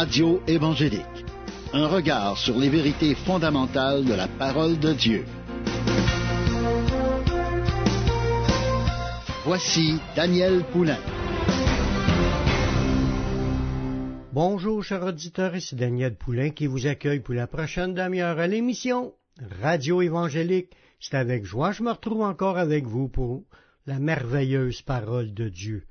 Radio évangélique. Un regard sur les vérités fondamentales de la parole de Dieu. Voici Daniel Poulain. Bonjour, chers auditeurs, ici Daniel Poulain qui vous accueille pour la prochaine demi-heure à l'émission Radio évangélique. C'est avec joie, je me retrouve encore avec vous pour la merveilleuse parole de Dieu.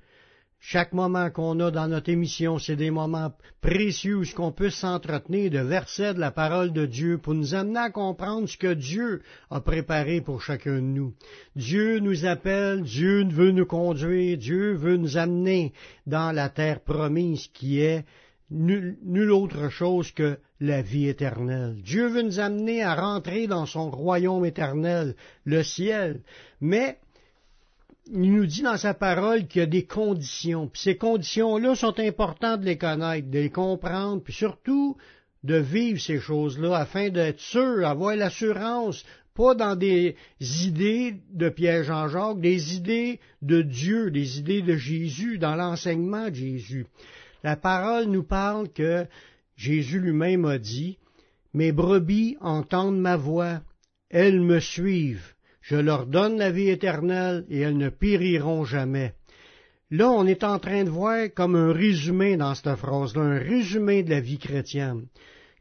Chaque moment qu'on a dans notre émission, c'est des moments précieux où qu'on peut s'entretenir de versets de la parole de Dieu pour nous amener à comprendre ce que Dieu a préparé pour chacun de nous. Dieu nous appelle, Dieu veut nous conduire, Dieu veut nous amener dans la terre promise qui est nulle autre chose que la vie éternelle. Dieu veut nous amener à rentrer dans son royaume éternel, le ciel. Mais il nous dit dans sa parole qu'il y a des conditions. Puis ces conditions-là sont importantes de les connaître, de les comprendre, puis surtout de vivre ces choses-là afin d'être sûr, avoir l'assurance, pas dans des idées de Pierre Jean-Jacques, des idées de Dieu, des idées de Jésus, dans l'enseignement de Jésus. La parole nous parle que Jésus lui-même a dit, Mes brebis entendent ma voix, elles me suivent je leur donne la vie éternelle et elles ne périront jamais. Là, on est en train de voir comme un résumé dans cette phrase-là, un résumé de la vie chrétienne,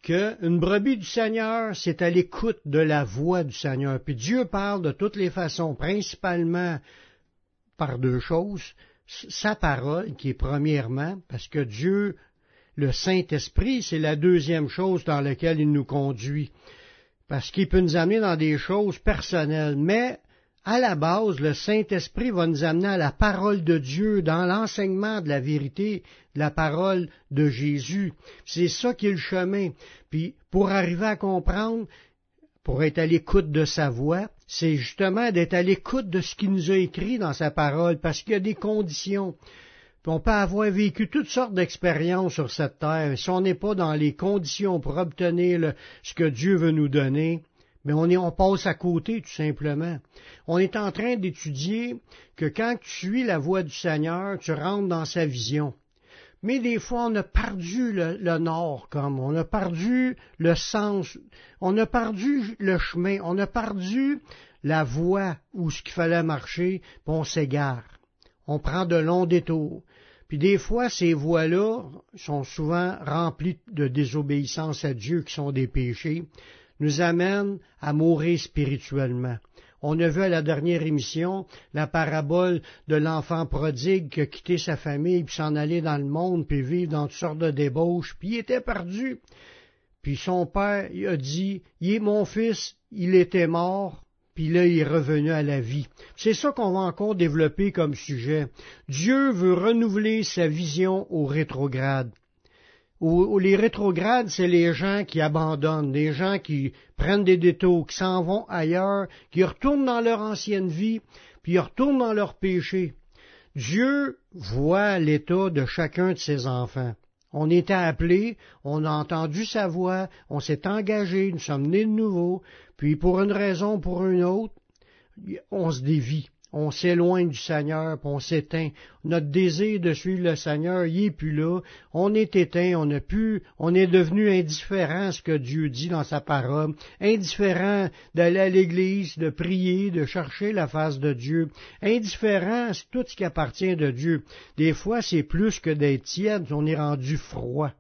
que une brebis du Seigneur, c'est à l'écoute de la voix du Seigneur. Puis Dieu parle de toutes les façons, principalement par deux choses. Sa parole, qui est premièrement, parce que Dieu, le Saint-Esprit, c'est la deuxième chose dans laquelle il nous conduit parce qu'il peut nous amener dans des choses personnelles, mais à la base, le Saint-Esprit va nous amener à la parole de Dieu, dans l'enseignement de la vérité, de la parole de Jésus. C'est ça qui est le chemin. Puis, pour arriver à comprendre, pour être à l'écoute de sa voix, c'est justement d'être à l'écoute de ce qu'il nous a écrit dans sa parole, parce qu'il y a des conditions on peut avoir vécu toutes sortes d'expériences sur cette terre. Si on n'est pas dans les conditions pour obtenir ce que Dieu veut nous donner, mais on, est, on passe à côté tout simplement. On est en train d'étudier que quand tu suis la voie du Seigneur, tu rentres dans sa vision. Mais des fois, on a perdu le, nord, comme on a perdu le sens, on a perdu le chemin, on a perdu la voie où ce qu'il fallait marcher, puis on s'égare. On prend de longs détours. Puis des fois, ces voies-là sont souvent remplies de désobéissance à Dieu, qui sont des péchés, nous amènent à mourir spirituellement. On a vu à la dernière émission la parabole de l'enfant prodigue qui a quitté sa famille, puis s'en allait dans le monde, puis vivre dans toutes sortes de débauches, puis il était perdu. Puis son père a dit, il est mon fils, il était mort, puis là, il est revenu à la vie. C'est ça qu'on va encore développer comme sujet. Dieu veut renouveler sa vision au rétrograde. les rétrogrades, c'est les gens qui abandonnent, des gens qui prennent des détours, qui s'en vont ailleurs, qui retournent dans leur ancienne vie, puis ils retournent dans leur péché. Dieu voit l'état de chacun de ses enfants. On était appelés, on a entendu sa voix, on s'est engagé, nous sommes nés de nouveau, puis pour une raison, ou pour une autre, on se dévie, on s'éloigne du Seigneur, puis on s'éteint. Notre désir de suivre le Seigneur, il est plus là. On est éteint, on a pu, on est devenu indifférent à ce que Dieu dit dans sa parole, indifférent d'aller à l'église, de prier, de chercher la face de Dieu, indifférent à tout ce qui appartient de Dieu. Des fois, c'est plus que d'être tiède, on est rendu froid.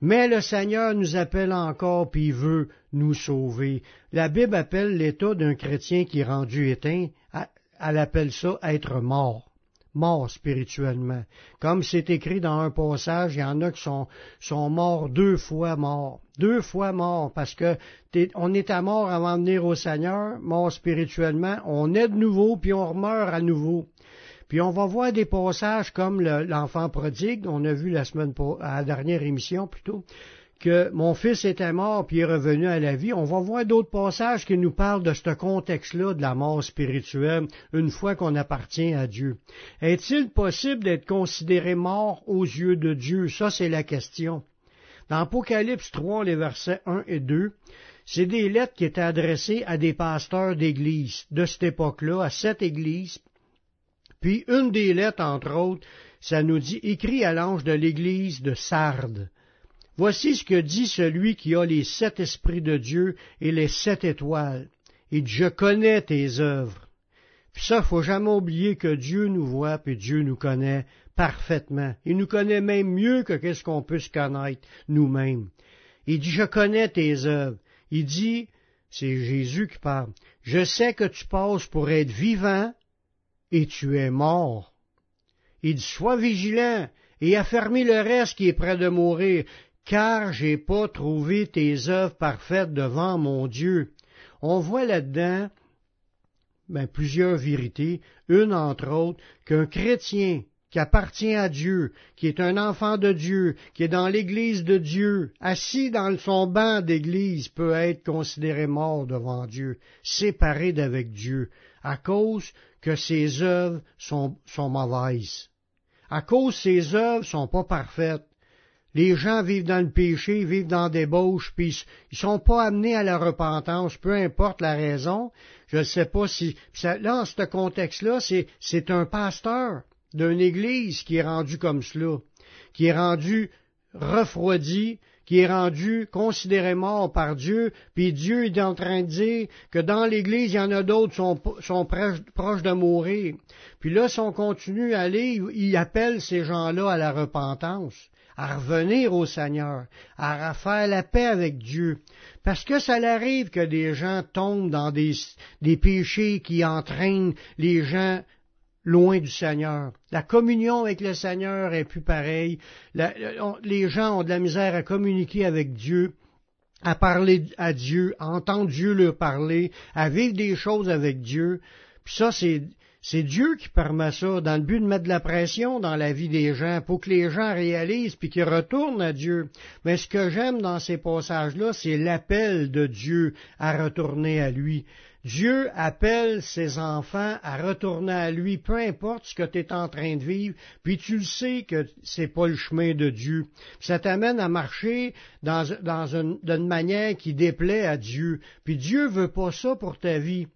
Mais le Seigneur nous appelle encore, puis il veut nous sauver. La Bible appelle l'état d'un chrétien qui est rendu éteint, elle appelle ça être mort, mort spirituellement. Comme c'est écrit dans un passage, il y en a qui sont, morts deux fois morts, deux fois morts, parce que on est à mort avant de venir au Seigneur, mort spirituellement, on est de nouveau, puis on meurt à nouveau. Puis on va voir des passages comme l'enfant prodigue, on a vu la semaine à la dernière émission plutôt, que mon fils était mort puis est revenu à la vie. On va voir d'autres passages qui nous parlent de ce contexte-là de la mort spirituelle une fois qu'on appartient à Dieu. Est-il possible d'être considéré mort aux yeux de Dieu? Ça, c'est la question. Dans Apocalypse 3, les versets 1 et 2, c'est des lettres qui étaient adressées à des pasteurs d'église de cette époque-là, à cette église, puis une des lettres, entre autres, ça nous dit écrit à l'ange de l'église de Sardes. Voici ce que dit celui qui a les sept esprits de Dieu et les sept étoiles. Il dit, je connais tes œuvres. Puis ça, faut jamais oublier que Dieu nous voit, puis Dieu nous connaît parfaitement. Il nous connaît même mieux que qu'est-ce qu'on peut se connaître nous-mêmes. Il dit, je connais tes œuvres. Il dit, c'est Jésus qui parle, je sais que tu passes pour être vivant et tu es mort. Il dit, sois vigilant et affermis le reste qui est près de mourir, car j'ai pas trouvé tes œuvres parfaites devant mon Dieu. On voit là-dedans ben, plusieurs vérités, une entre autres, qu'un chrétien qui appartient à Dieu, qui est un enfant de Dieu, qui est dans l'Église de Dieu, assis dans son banc d'Église, peut être considéré mort devant Dieu, séparé d'avec Dieu, à cause que ses œuvres sont, sont mauvaises. À cause ses œuvres sont pas parfaites. Les gens vivent dans le péché, vivent dans des bauches, puis ils sont pas amenés à la repentance, peu importe la raison. Je ne sais pas si... là, en ce contexte-là, c'est un pasteur d'une église qui est rendu comme cela, qui est rendu refroidi, qui est rendu considéré mort par Dieu, puis Dieu est en train de dire que dans l'Église, il y en a d'autres qui sont, proches, de mourir. Puis là, si on continue à aller, il appelle ces gens-là à la repentance, à revenir au Seigneur, à faire la paix avec Dieu. Parce que ça arrive que des gens tombent dans des péchés qui entraînent les gens loin du Seigneur. La communion avec le Seigneur est plus pareille. les gens ont de la misère à communiquer avec Dieu, à parler à Dieu, à entendre Dieu leur parler, à vivre des choses avec Dieu. Puis ça, c'est, c'est Dieu qui permet ça, dans le but de mettre de la pression dans la vie des gens, pour que les gens réalisent puis qu'ils retournent à Dieu. Mais ce que j'aime dans ces passages-là, c'est l'appel de Dieu à retourner à lui. Dieu appelle ses enfants à retourner à lui, peu importe ce que tu es en train de vivre, puis tu le sais que c'est pas le chemin de Dieu. Ça t'amène à marcher dans, une, d'une manière qui déplaît à Dieu. Puis Dieu veut pas ça pour ta vie.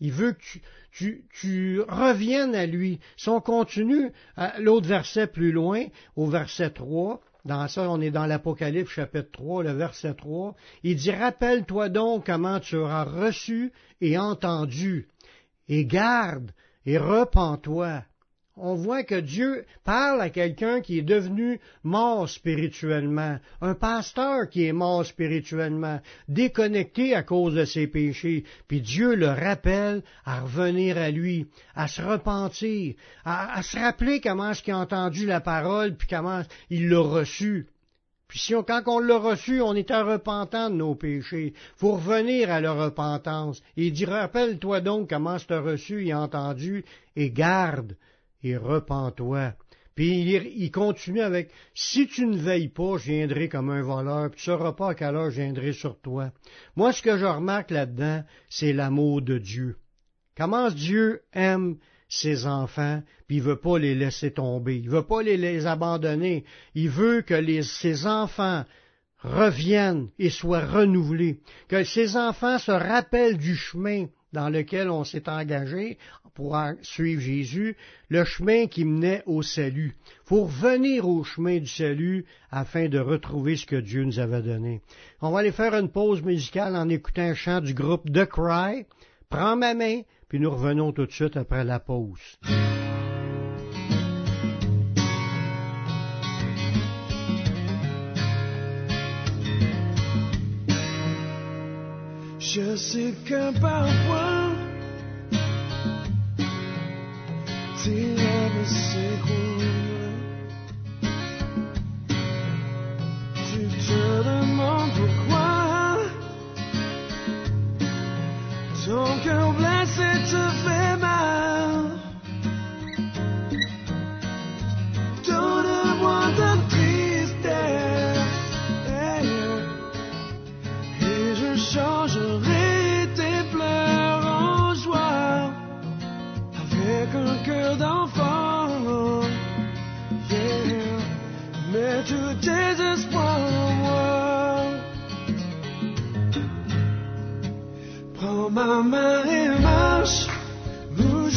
Il veut que tu, tu, reviennes à lui. Si on continue, l'autre verset plus loin, au verset 3, dans ça, on est dans l'Apocalypse chapitre 3, le verset 3. Il dit, rappelle-toi donc comment tu auras reçu et entendu, et garde et repens-toi on voit que Dieu parle à quelqu'un qui est devenu mort spirituellement, un pasteur qui est mort spirituellement, déconnecté à cause de ses péchés, puis Dieu le rappelle à revenir à lui, à se repentir, à, se rappeler comment est-ce qu'il a entendu la parole, puis comment il l'a reçu. Puis si quand on l'a reçu, on est repentant de nos péchés. Faut revenir à la repentance. Il dit, rappelle-toi donc comment tu as reçu et entendu, et garde et repens-toi. Puis il, continue avec Si tu ne veilles pas, je viendrai comme un voleur, puis tu ne sauras pas à quelle heure je viendrai sur toi. Moi, ce que je remarque là-dedans, c'est l'amour de Dieu. Comment Dieu aime ses enfants, puis il veut pas les laisser tomber, il veut pas les, abandonner, il veut que ses enfants reviennent et soient renouvelés, que ses enfants se rappellent du chemin dans lequel on s'est engagé pour suivre Jésus, le chemin qui menait au salut. Pour venir au chemin du salut afin de retrouver ce que Dieu nous avait donné. On va aller faire une pause musicale en écoutant un chant du groupe The Cry. Prends ma main, puis nous revenons tout de suite après la pause. Je sais que parfois tes rêves s'écroulent. Tu te demandes pourquoi Mais tout désespoir en moi. Prends ma main et marche où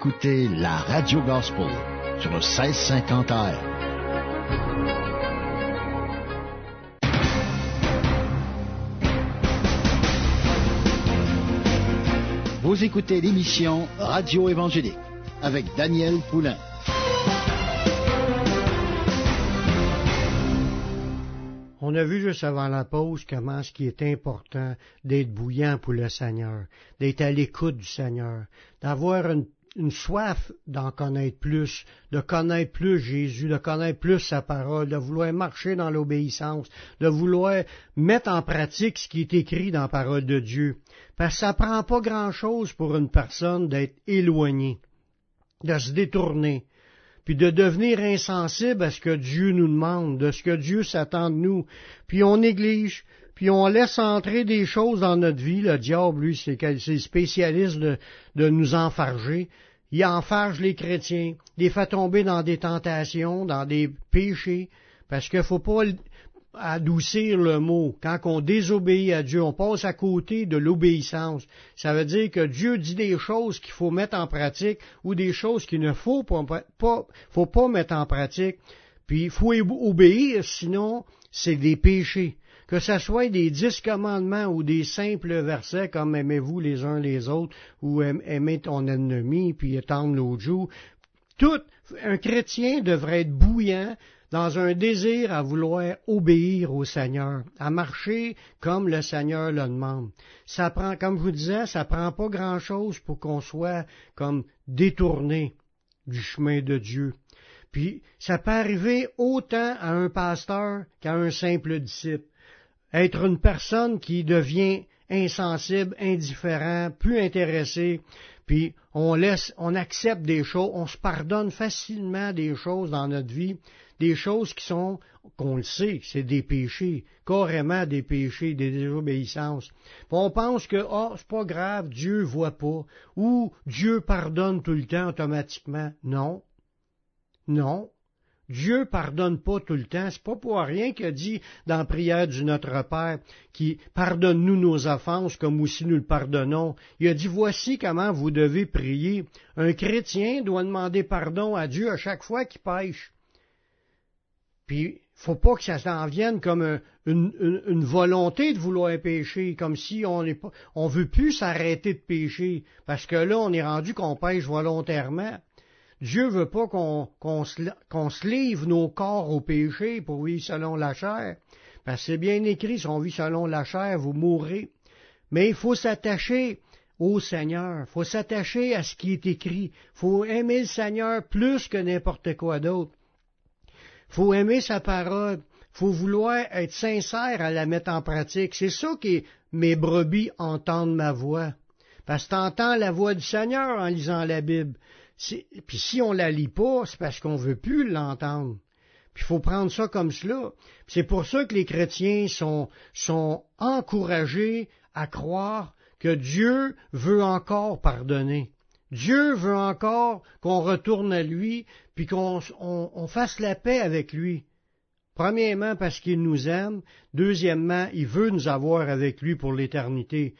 écoutez la Radio Gospel sur le 1650 AM. Vous écoutez l'émission Radio Évangélique avec Daniel Poulain. On a vu juste avant la pause comment ce qui est important d'être bouillant pour le Seigneur, d'être à l'écoute du Seigneur, d'avoir une, une soif d'en connaître plus, de connaître plus Jésus, de connaître plus sa parole, de vouloir marcher dans l'obéissance, de vouloir mettre en pratique ce qui est écrit dans la parole de Dieu. Parce que ça prend pas grand chose pour une personne d'être éloignée, de se détourner puis de devenir insensible à ce que Dieu nous demande, de ce que Dieu s'attend de nous, puis on néglige, puis on laisse entrer des choses dans notre vie. Le diable, lui, c'est c'est spécialiste de, nous enfarger. Il enfarge les chrétiens, les fait tomber dans des tentations, dans des péchés, parce qu'il faut pas adoucir le mot. Quand on désobéit à Dieu, on passe à côté de l'obéissance. Ça veut dire que Dieu dit des choses qu'il faut mettre en pratique ou des choses qu'il ne faut faut pas mettre en pratique. Puis il faut obéir, sinon c'est des péchés. Que ce soit des dix commandements ou des simples versets comme aimez-vous les uns les autres ou aimez ton ennemi puis étendre l'autre joue. Tout un chrétien devrait être bouillant dans un désir à vouloir obéir au Seigneur, à marcher comme le Seigneur le demande. Ça prend, comme je vous disais, ça prend pas grand chose pour qu'on soit comme détourné du chemin de Dieu. Puis ça peut arriver autant à un pasteur qu'à un simple disciple. Être une personne qui devient insensible, indifférent, plus intéressé, puis on laisse, on accepte des choses, on se pardonne facilement des choses dans notre vie, des choses qui sont, qu'on le sait, c'est des péchés, carrément des péchés, des désobéissances. On pense que, oh, c'est pas grave, Dieu voit pas, ou Dieu pardonne tout le temps automatiquement. Non. Non. Dieu pardonne pas tout le temps. C'est pas pour rien qu'il a dit dans la prière du Notre Père qui pardonne-nous nos offenses comme aussi nous le pardonnons. Il a dit voici comment vous devez prier. Un chrétien doit demander pardon à Dieu à chaque fois qu'il pêche. Puis, faut pas que ça s'en vienne comme une, volonté de vouloir pécher, comme si on ne on veut plus s'arrêter de pécher, parce que là, on est rendu qu'on pêche volontairement. Dieu veut pas qu'on se, livre nos corps au péché pour vivre selon la chair. Parce que c'est bien écrit, si on vit selon la chair, vous mourrez. Mais il faut s'attacher au Seigneur. Il faut s'attacher à ce qui est écrit. Il faut aimer le Seigneur plus que n'importe quoi d'autre. Il faut aimer sa parole. Il faut vouloir être sincère à la mettre en pratique. C'est ça que mes brebis entendent ma voix. Parce que tu entends la voix du Seigneur en lisant la Bible. Puis si on la lit pas, c'est parce qu'on veut plus l'entendre. Puis il faut prendre ça comme cela. C'est pour ça que les chrétiens sont, encouragés à croire que Dieu veut encore pardonner. Dieu veut encore qu'on retourne à lui, puis qu'on on, fasse la paix avec lui. Premièrement, parce qu'il nous aime. Deuxièmement, il veut nous avoir avec lui pour l'éternité.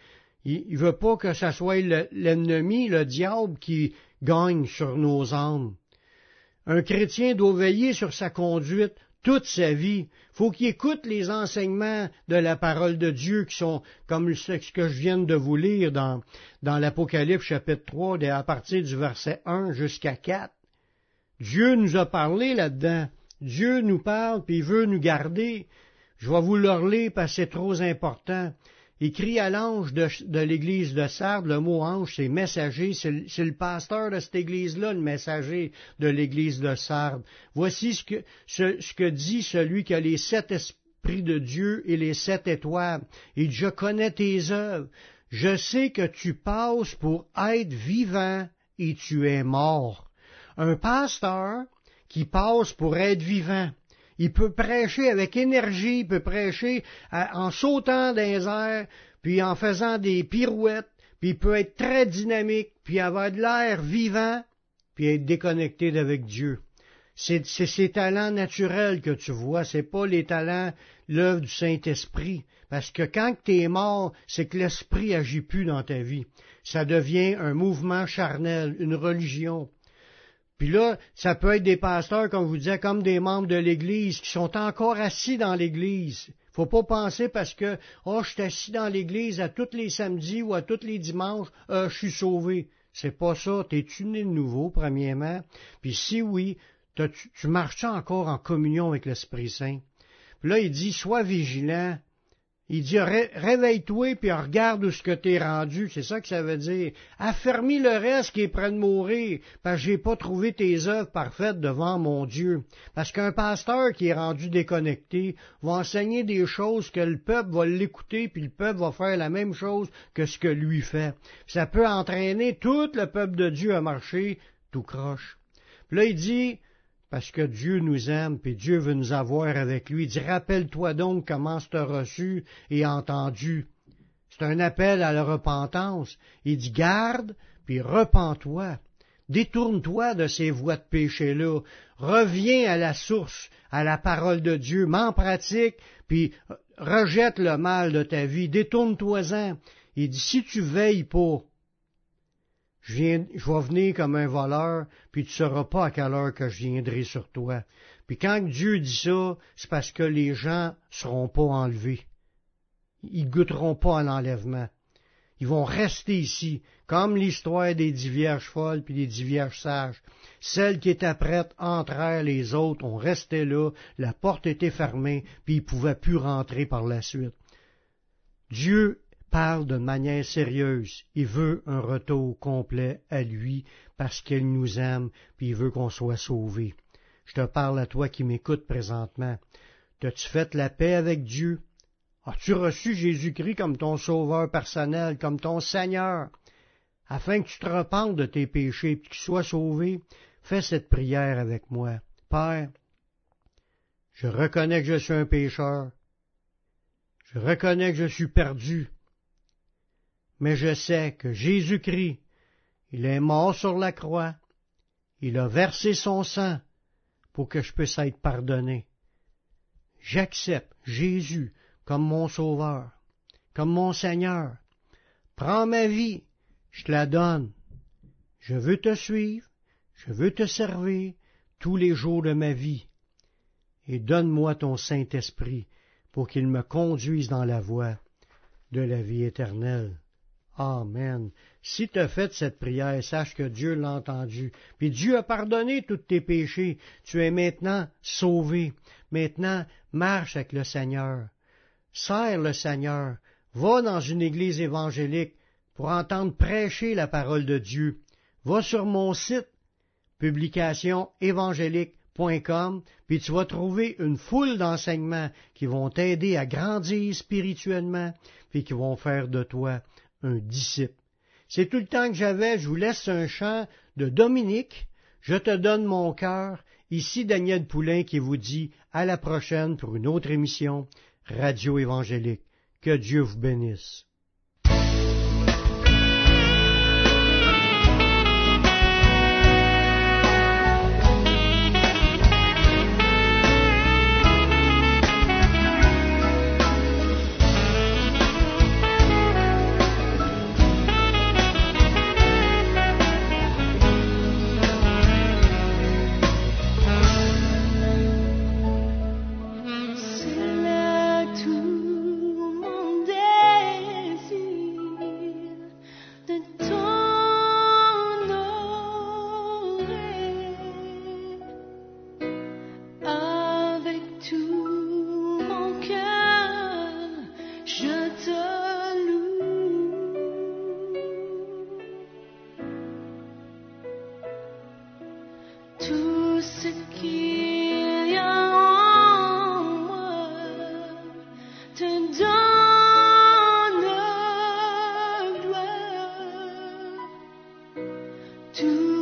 Il ne veut pas que ce soit l'ennemi, le diable, qui, gagne sur nos âmes. Un chrétien doit veiller sur sa conduite toute sa vie. Faut qu'il écoute les enseignements de la parole de Dieu qui sont comme ce que je viens de vous lire dans, l'Apocalypse chapitre 3 à partir du verset 1 jusqu'à 4. Dieu nous a parlé là-dedans. Dieu nous parle puis il veut nous garder. Je vais vous le lire parce que c'est trop important. Il crie à l'ange de, l'église de Sardes, le mot ange, c'est messager, c'est le, pasteur de cette église-là, le messager de l'église de Sardes. Voici ce que, ce, que dit celui qui a les sept esprits de Dieu et les sept étoiles. Il dit, je connais tes œuvres, je sais que tu passes pour être vivant et tu es mort. Un pasteur qui passe pour être vivant, il peut prêcher avec énergie, il peut prêcher en sautant dans les airs, puis en faisant des pirouettes, puis il peut être très dynamique, puis avoir de l'air vivant, puis être déconnecté d'avec Dieu. C'est ces talents naturels que tu vois, c'est pas les talents, l'œuvre du Saint-Esprit. Parce que quand tu es mort, c'est que l'Esprit agit plus dans ta vie. Ça devient un mouvement charnel, une religion. Puis là, ça peut être des pasteurs, comme vous disais, comme des membres de l'Église qui sont encore assis dans l'Église. Faut pas penser parce que oh, je suis assis dans l'Église à tous les samedis ou à tous les dimanches, euh, je suis sauvé. C'est pas ça. T'es-tu né de nouveau, premièrement? Puis si oui, tu, tu marches encore en communion avec l'Esprit Saint? Puis là, il dit, sois vigilant, il dit réveille-toi puis regarde où ce que t'es rendu, c'est ça que ça veut dire. Affermis le reste qui est prêt de mourir, parce que j'ai pas trouvé tes œuvres parfaites devant mon Dieu. Parce qu'un pasteur qui est rendu déconnecté va enseigner des choses que le peuple va l'écouter, puis le peuple va faire la même chose que ce que lui fait. Ça peut entraîner tout le peuple de Dieu à marcher tout croche. Puis là, il dit, parce que Dieu nous aime, puis Dieu veut nous avoir avec lui. Il dit, rappelle-toi donc comment tu as reçu et entendu. C'est un appel à la repentance. Il dit, garde, puis repens-toi. Détourne-toi de ces voies de péché-là. Reviens à la source, à la parole de Dieu. M'en pratique, puis rejette le mal de ta vie. Détourne-toi-en. Il dit, si tu veilles pas, je, vais venir comme un voleur, puis tu ne sauras pas à quelle heure que je viendrai sur toi. Puis quand Dieu dit ça, c'est parce que les gens ne seront pas enlevés. Ils goûteront pas à l'enlèvement. Ils vont rester ici, comme l'histoire des dix vierges folles puis des dix vierges sages. Celles qui étaient prêtes entrèrent, les autres ont resté là, la porte était fermée, puis ils pouvaient plus rentrer par la suite. Dieu parle de manière sérieuse. Il veut un retour complet à lui parce qu'il nous aime, puis il veut qu'on soit sauvé. Je te parle à toi qui m'écoutes présentement. T'as-tu fait la paix avec Dieu? As-tu reçu Jésus-Christ comme ton sauveur personnel, comme ton Seigneur? Afin que tu te repentes de tes péchés et que tu sois sauvé, fais cette prière avec moi. Père, je reconnais que je suis un pécheur. Je reconnais que je suis perdu. Mais je sais que Jésus-Christ, il est mort sur la croix. Il a versé son sang pour que je puisse être pardonné. J'accepte Jésus comme mon sauveur, comme mon Seigneur. Prends ma vie, je te la donne. Je veux te suivre, je veux te servir tous les jours de ma vie. Et donne-moi ton Saint-Esprit pour qu'il me conduise dans la voie de la vie éternelle. Amen. Si tu as fait cette prière, sache que Dieu l'a entendu. Puis Dieu a pardonné tous tes péchés. Tu es maintenant sauvé. Maintenant, marche avec le Seigneur. Sers le Seigneur. Va dans une église évangélique pour entendre prêcher la parole de Dieu. Va sur mon site publicationévangélique.com, puis tu vas trouver une foule d'enseignements qui vont t'aider à grandir spirituellement, puis qui vont faire de toi un disciple. C'est tout le temps que j'avais, je vous laisse un chant de Dominique, je te donne mon cœur, ici Daniel Poulain qui vous dit à la prochaine pour une autre émission Radio Évangélique. Que Dieu vous bénisse. to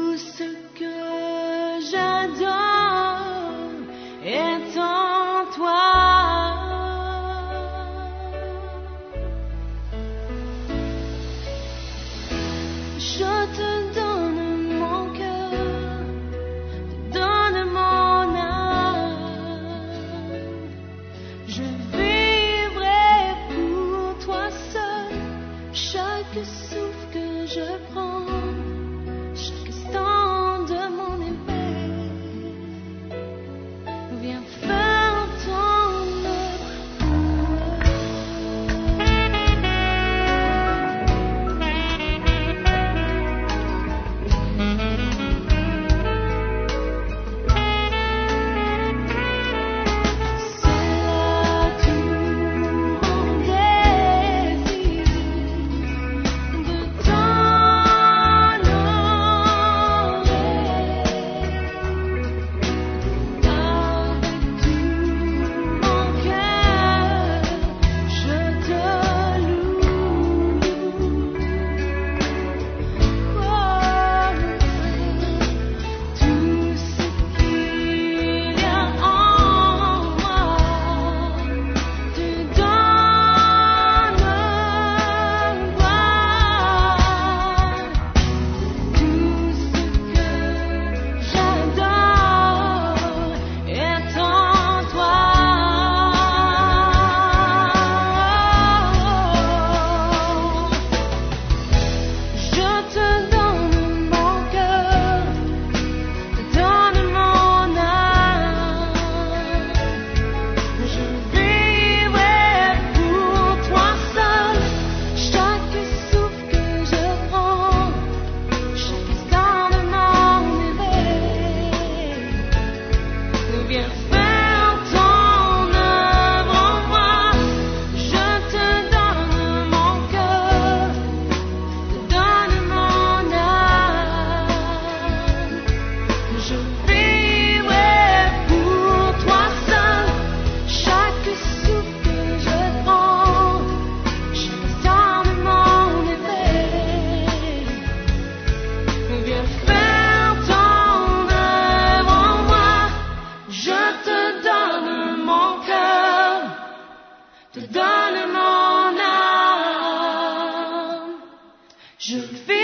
Je vais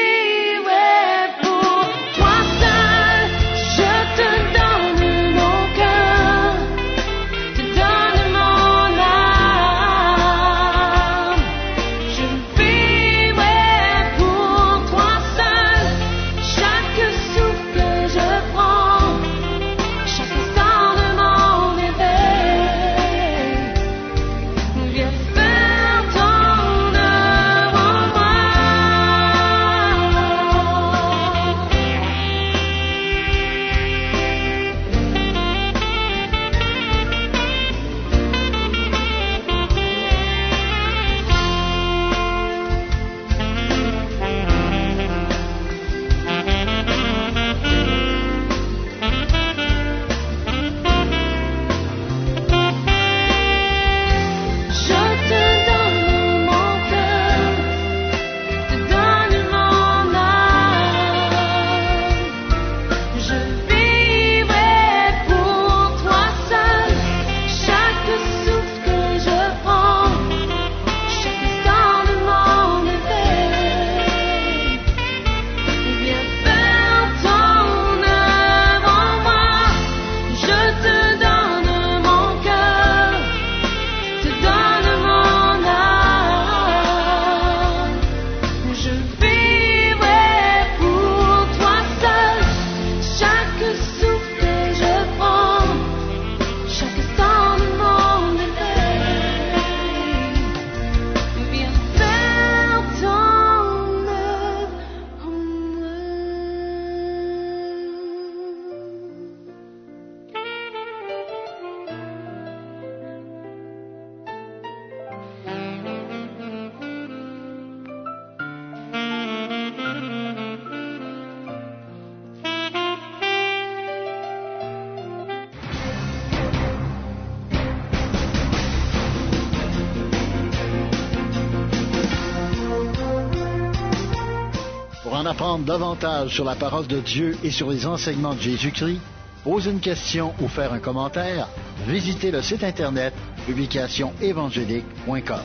apprendre davantage sur la parole de Dieu et sur les enseignements de Jésus-Christ, poser une question ou faire un commentaire, visitez le site internet publicationévangélique.com.